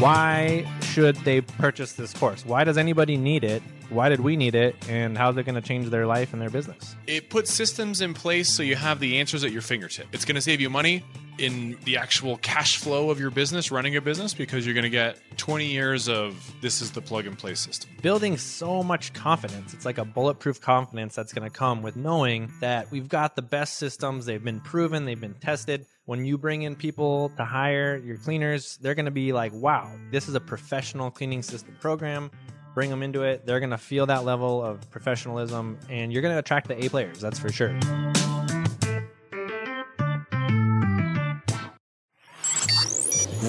Why should they purchase this course? Why does anybody need it? Why did we need it? And how's it going to change their life and their business? It puts systems in place so you have the answers at your fingertip. It's going to save you money in the actual cash flow of your business, running a business, because you're going to get 20 years of this is the plug and play system. Building so much confidence. It's like a bulletproof confidence that's going to come with knowing that we've got the best systems. They've been proven, they've been tested. When you bring in people to hire your cleaners, they're going to be like, wow, this is a professional cleaning system program. Bring them into it. They're going to feel that level of professionalism, and you're going to attract the A players, that's for sure.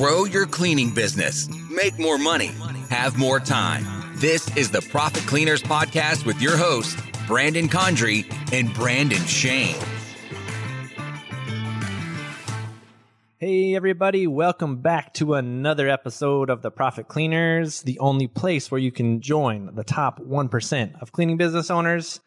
Grow your cleaning business, make more money, have more time. This is the Profit Cleaners Podcast with your hosts, Brandon Condrey and Brandon Schoen. Hey, everybody, welcome back to another episode of the Profit Cleaners, the only place where you can join the top 1% of cleaning business owners.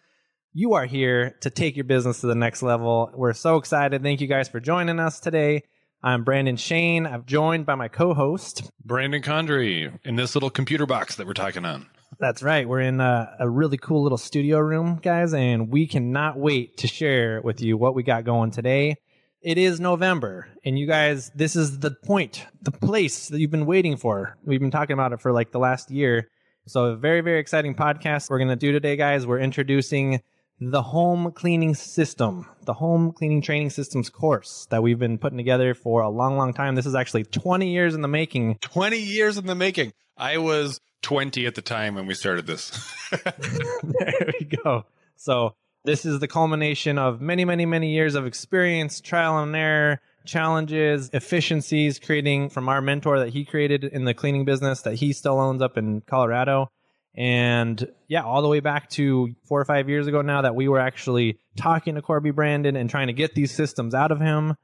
You are here to take your business to the next level. We're so excited. Thank you guys for joining us today. I'm Brandon Schoen. I'm joined by my co host, Brandon Condrey, in this little computer box that we're talking on. That's right. We're in a, a, really cool little studio room, guys, and we cannot wait to share with you what we got going today. It is November, and you guys, this is the point, the place that you've been waiting for. We've been talking about it for like the last year. So, a very, very exciting podcast we're going to do today, guys. We're introducing the home cleaning system, the home cleaning training systems course that we've been putting together for a long, long time. This is actually 20 years in the making. 20 years in the making. I was 20 at the time when we started this. there we go. So, this is the culmination of many, many, many years of experience, trial and error, challenges, efficiencies creating from our mentor that he created in the cleaning business that he still owns up in Colorado and yeah, all the way back to four or five years ago now that we were actually talking to Corby Brandon and trying to get these systems out of him.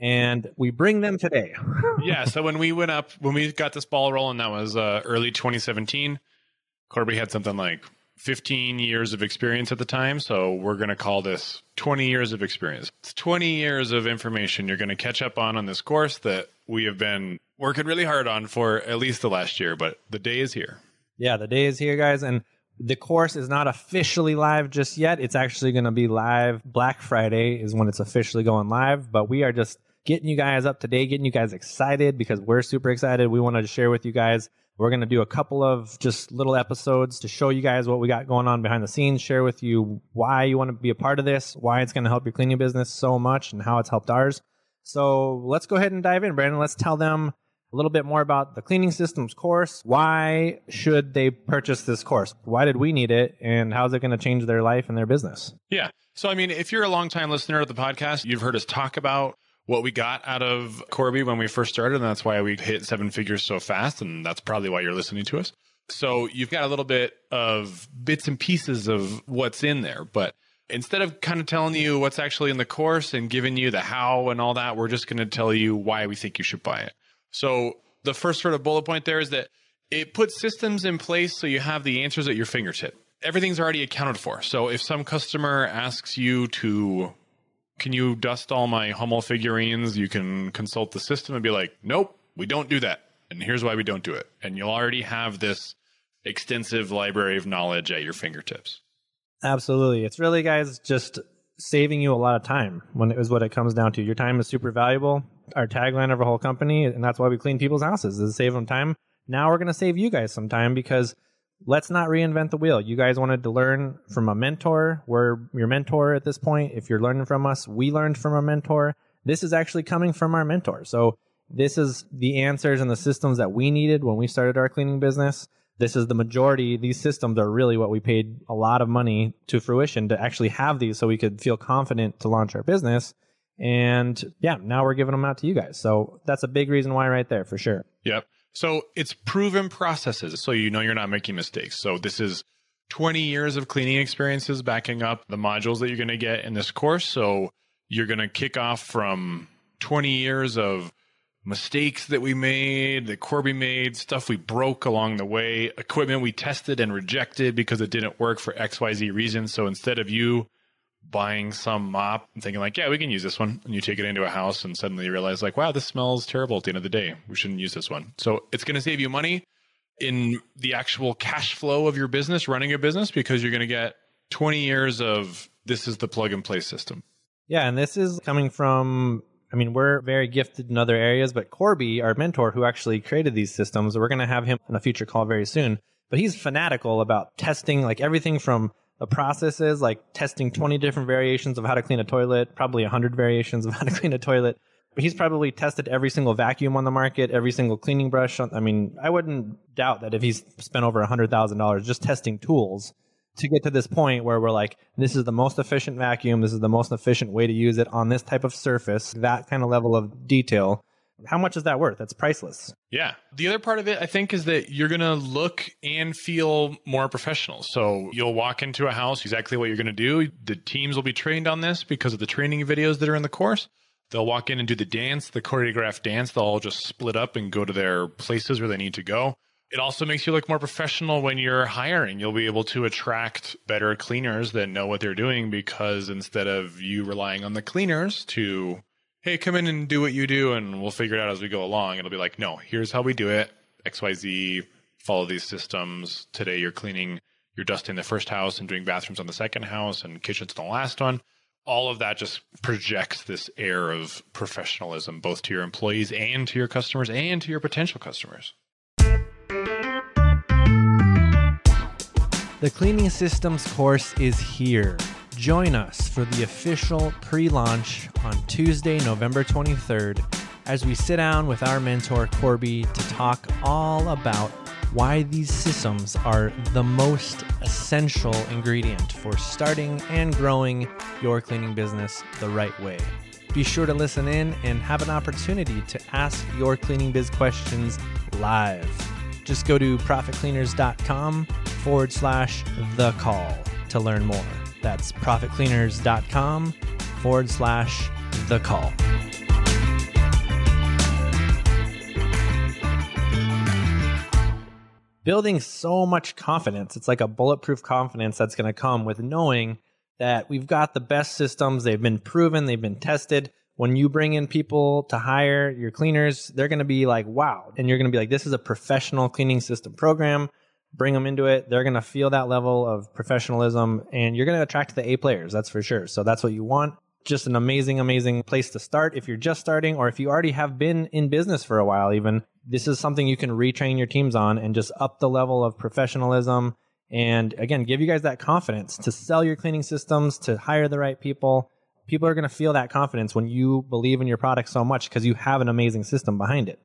And we bring them today. yeah. So when we went up, when we got this ball rolling, that was uh, early 2017. Corby had something like 15 years of experience at the time. So we're going to call this 20 years of experience. It's 20 years of information you're going to catch up on on this course that we have been working really hard on for at least the last year, but the day is here. Yeah, the day is here, guys, and the course is not officially live just yet. It's actually going to be live. Black Friday is when it's officially going live, but we are just getting you guys up to date, getting you guys excited because we're super excited. We wanted to share with you guys. We're going to do a couple of just little episodes to show you guys what we got going on behind the scenes, share with you why you want to be a part of this, why it's going to help your cleaning business so much, and how it's helped ours. So let's go ahead and dive in, Brandon. Let's tell them a little bit more about the cleaning systems course. Why should they purchase this course? Why did we need it? And how's it going to change their life and their business? Yeah. So, I mean, if you're a longtime listener of the podcast, you've heard us talk about what we got out of Corby when we first started. And that's why we hit seven figures so fast. And that's probably why you're listening to us. So, you've got a little bit of bits and pieces of what's in there. But instead of kind of telling you what's actually in the course and giving you the how and all that, we're just going to tell you why we think you should buy it. So the first sort of bullet point there is that it puts systems in place so you have the answers at your fingertip. Everything's already accounted for. So if some customer asks you to, can you dust all my Hummel figurines? You can consult the system and be like, nope, we don't do that. And here's why we don't do it. And you'll already have this extensive library of knowledge at your fingertips. Absolutely. It's really, guys, just saving you a lot of time when it is what it comes down to. Your time is super valuable our tagline of our whole company, and that's why we clean people's houses is to save them time. Now we're going to save you guys some time because let's not reinvent the wheel. You guys wanted to learn from a mentor. We're your mentor at this point. If you're learning from us, we learned from a mentor. This is actually coming from our mentor. So this is the answers and the systems that we needed when we started our cleaning business. This is the majority. These systems are really what we paid a lot of money to fruition to actually have these so we could feel confident to launch our business. And yeah, now we're giving them out to you guys. So that's a big reason why right there for sure. Yep. So it's proven processes. So you know you're not making mistakes. So this is 20 years of cleaning experiences backing up the modules that you're going to get in this course. So you're going to kick off from 20 years of mistakes that we made, that Corby made, stuff we broke along the way, equipment we tested and rejected because it didn't work for XYZ reasons. So instead of you buying some mop and thinking like, yeah, we can use this one. And you take it into a house and suddenly you realize like, wow, this smells terrible at the end of the day. We shouldn't use this one. So it's going to save you money in the actual cash flow of your business, running your business, because you're going to get 20 years of this is the plug and play system. Yeah, and this is coming from I mean, we're very gifted in other areas, but Corby, our mentor who actually created these systems, we're going to have him on a future call very soon. But he's fanatical about testing like everything from the processes, like testing 20 different variations of how to clean a toilet, probably 100 variations of how to clean a toilet. He's probably tested every single vacuum on the market, every single cleaning brush. I mean, I wouldn't doubt that if he's spent over $100,000 just testing tools, to get to this point where we're like, this is the most efficient vacuum, this is the most efficient way to use it on this type of surface, that kind of level of detail. How much is that worth? That's priceless. Yeah. The other part of it, I think, is that you're going to look and feel more professional. So you'll walk into a house, exactly what you're going to do. The teams will be trained on this because of the training videos that are in the course. They'll walk in and do the dance, the choreographed dance. They'll all just split up and go to their places where they need to go. It also makes you look more professional when you're hiring. You'll be able to attract better cleaners that know what they're doing because instead of you relying on the cleaners to, hey, come in and do what you do and we'll figure it out as we go along, it'll be like, no, here's how we do it XYZ, follow these systems. Today you're cleaning, you're dusting the first house and doing bathrooms on the second house and kitchens on the last one. All of that just projects this air of professionalism, both to your employees and to your customers and to your potential customers. The Cleaning Systems course is here. Join us for the official pre launch on Tuesday, November 23rd, as we sit down with our mentor, Corby, to talk all about why these systems are the most essential ingredient for starting and growing your cleaning business the right way. Be sure to listen in and have an opportunity to ask your cleaning biz questions live. Just go to profitcleaners.com forward slash the call to learn more. That's profitcleaners.com forward slash the call. Building so much confidence. It's like a bulletproof confidence that's going to come with knowing that we've got the best systems. They've been proven, they've been tested when you bring in people to hire your cleaners, they're going to be like, wow. And you're going to be like, this is a professional cleaning system program. Bring them into it. They're going to feel that level of professionalism and you're going to attract the A players. That's for sure. So that's what you want. Just an amazing, amazing place to start. If you're just starting or if you already have been in business for a while, even this is something you can retrain your teams on and just up the level of professionalism. And again, give you guys that confidence to sell your cleaning systems, to hire the right people people are going to feel that confidence when you believe in your product so much because you have an amazing system behind it.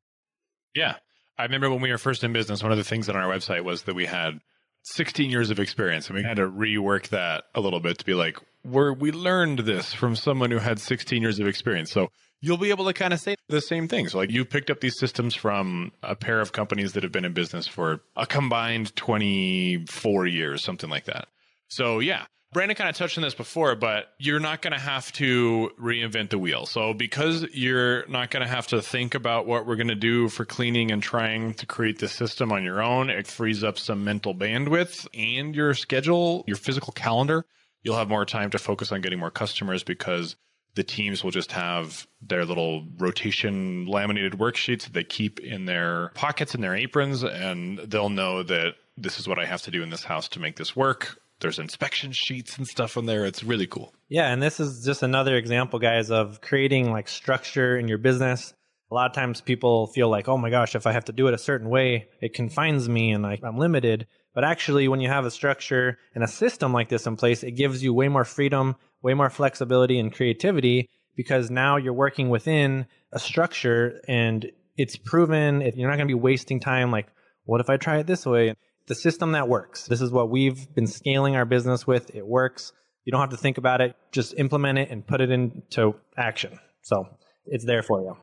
Yeah. I remember when we were first in business, one of the things on our website was that we had 16 years of experience and we had to rework that a little bit to be like, we're, we learned this from someone who had 16 years of experience. So you'll be able to kind of say the same thing. So like you picked up these systems from a pair of companies that have been in business for a combined 24 years, something like that. So yeah, Brandon kind of touched on this before, but you're not going to have to reinvent the wheel. So, because you're not going to have to think about what we're going to do for cleaning and trying to create the system on your own, it frees up some mental bandwidth and your schedule, your physical calendar. You'll have more time to focus on getting more customers because the teams will just have their little rotation laminated worksheets that they keep in their pockets and their aprons, and they'll know that this is what I have to do in this house to make this work there's inspection sheets and stuff in there. It's really cool. Yeah, and this is just another example, guys, of creating like structure in your business. A lot of times people feel like, oh my gosh, if I have to do it a certain way, it confines me and like I'm limited. But actually, when you have a structure and a system like this in place, it gives you way more freedom, way more flexibility and creativity because now you're working within a structure and it's proven. You're not going to be wasting time like, what if I try it this way? The system that works. This is what we've been scaling our business with. It works. You don't have to think about it. Just implement it and put it into action. So it's there for you.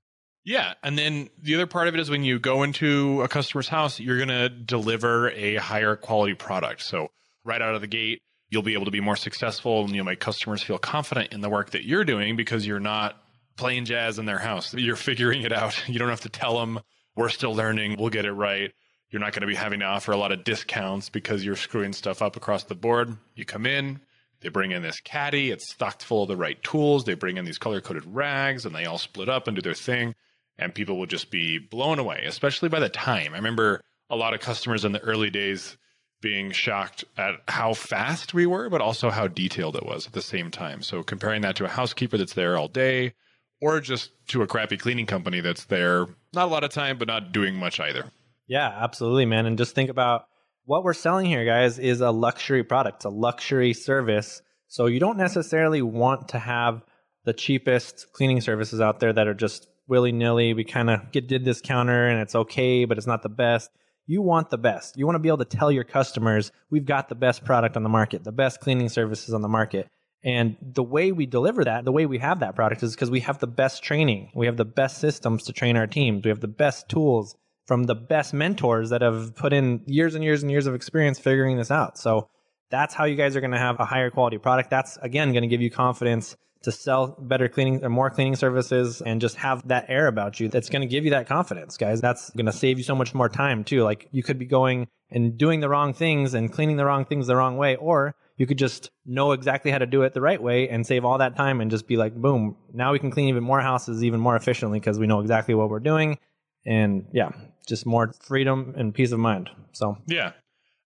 Yeah. And then the other part of it is when you go into a customer's house, you're going to deliver a higher quality product. So right out of the gate, you'll be able to be more successful and you'll make customers feel confident in the work that you're doing because you're not playing jazz in their house. You're figuring it out. You don't have to tell them, we're still learning, we'll get it right. You're not going to be having to offer a lot of discounts because you're screwing stuff up across the board. You come in, They bring in this caddy, it's stocked full of the right tools. They bring in these color coded rags and they all split up and do their thing. And people will just be blown away, especially by the time. I remember a lot of customers in the early days being shocked at how fast we were, but also how detailed it was at the same time. So comparing that to a housekeeper that's there all day, or just to a crappy cleaning company that's there not a lot of time, but not doing much either. Yeah, absolutely, man. And just think about what we're selling here, guys, is a luxury product, it's a luxury service. So you don't necessarily want to have the cheapest cleaning services out there that are just willy nilly. We kind of did this counter and it's okay, but it's not the best. You want the best. You want to be able to tell your customers, we've got the best product on the market, the best cleaning services on the market. And the way we deliver that, the way we have that product is because we have the best training. We have the best systems to train our teams. We have the best tools from the best mentors that have put in years and years and years of experience figuring this out. So that's how you guys are going to have a higher quality product. That's again going to give you confidence to sell better cleaning or more cleaning services and just have that air about you. That's going to give you that confidence, guys. That's going to save you so much more time too. Like you could be going and doing the wrong things and cleaning the wrong things the wrong way, or you could just know exactly how to do it the right way and save all that time and just be like, boom, now we can clean even more houses even more efficiently because we know exactly what we're doing. And yeah, just more freedom and peace of mind. So, yeah.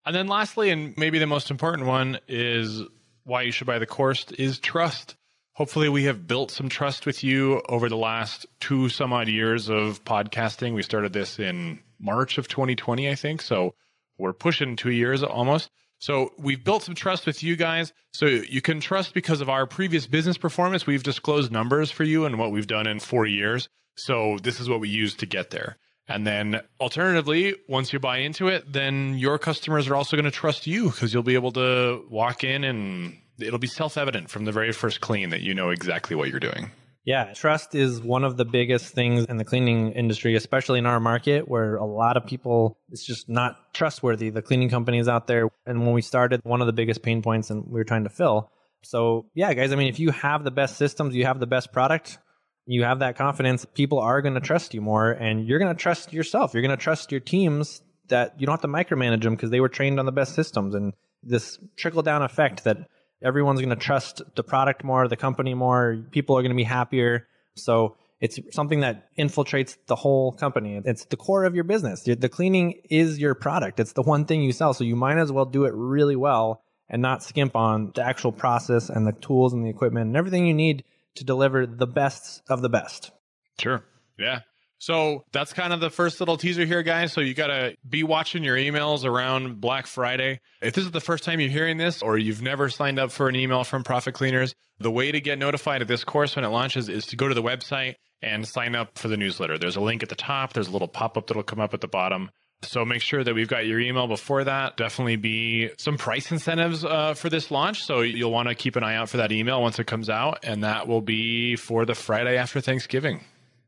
And then lastly, and maybe the most important one is why you should buy the course is trust. Hopefully, we have built some trust with you over the last two some odd years of podcasting. We started this in March of 2020, I think. So we're pushing two years almost. So we've built some trust with you guys. So you can trust because of our previous business performance. We've disclosed numbers for you and what we've done in four years. So this is what we use to get there. And then alternatively, once you buy into it, then your customers are also going to trust you because you'll be able to walk in and it'll be self evident from the very first clean that you know exactly what you're doing. Yeah, trust is one of the biggest things in the cleaning industry, especially in our market where a lot of people, it's just not trustworthy. The cleaning companies out there. And when we started, one of the biggest pain points and we were trying to fill. So, yeah, guys, I mean, if you have the best systems, you have the best product, you have that confidence, people are going to trust you more and you're going to trust yourself. You're going to trust your teams that you don't have to micromanage them because they were trained on the best systems. And this trickle down effect that everyone's going to trust the product more, the company more, people are going to be happier. So it's something that infiltrates the whole company. It's the core of your business. The cleaning is your product. It's the one thing you sell. So you might as well do it really well and not skimp on the actual process and the tools and the equipment and everything you need to deliver the best of the best. Sure. Yeah. So that's kind of the first little teaser here, guys. So you got to be watching your emails around Black Friday. If this is the first time you're hearing this or you've never signed up for an email from Profit Cleaners, the way to get notified of this course when it launches is to go to the website and sign up for the newsletter. There's a link at the top, there's a little pop up that'll come up at the bottom. So make sure that we've got your email before that. Definitely be some price incentives uh, for this launch. So you'll want to keep an eye out for that email once it comes out. And that will be for the Friday after Thanksgiving.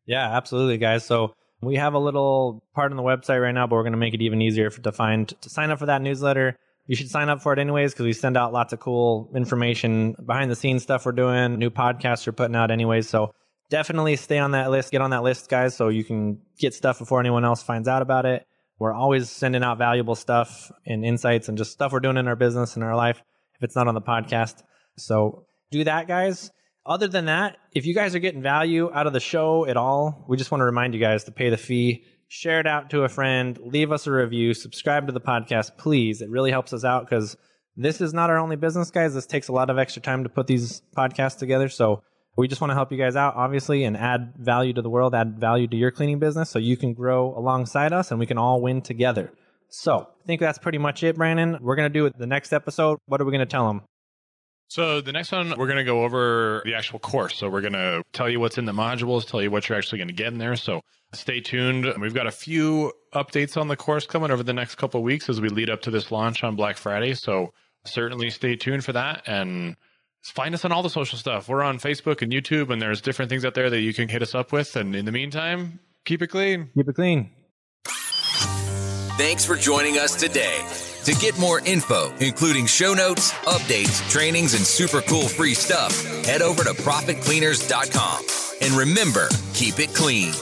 Yeah, absolutely, guys. So we have a little part on the website right now, but we're going to make it even easier to find to sign up for that newsletter. You should sign up for it anyways because we send out lots of cool information, behind the scenes stuff we're doing, new podcasts we're putting out anyways. So definitely stay on that list, get on that list, guys, so you can get stuff before anyone else finds out about it. We're always sending out valuable stuff and insights and just stuff we're doing in our business and our life if it's not on the podcast. So do that, guys other than that, if you guys are getting value out of the show at all, we just want to remind you guys to pay the fee, share it out to a friend, leave us a review, subscribe to the podcast, please. It really helps us out because this is not our only business, guys. This takes a lot of extra time to put these podcasts together. So we just want to help you guys out, obviously, and add value to the world, add value to your cleaning business so you can grow alongside us and we can all win together. So I think that's pretty much it, Brandon. We're going to do the next episode. What are we going to tell them? So the next one, we're going to go over the actual course. So we're going to tell you what's in the modules, tell you what you're actually going to get in there. So stay tuned. We've got a few updates on the course coming over the next couple weeks as we lead up to this launch on Black Friday. So certainly stay tuned for that and find us on all the social stuff. We're on Facebook and YouTube, and there's different things out there that you can hit us up with. And in the meantime, keep it clean. Keep it clean. Thanks for joining us today. To get more info, including show notes, updates, trainings, and super cool free stuff, head over to profitcleaners.com. And remember, keep it clean.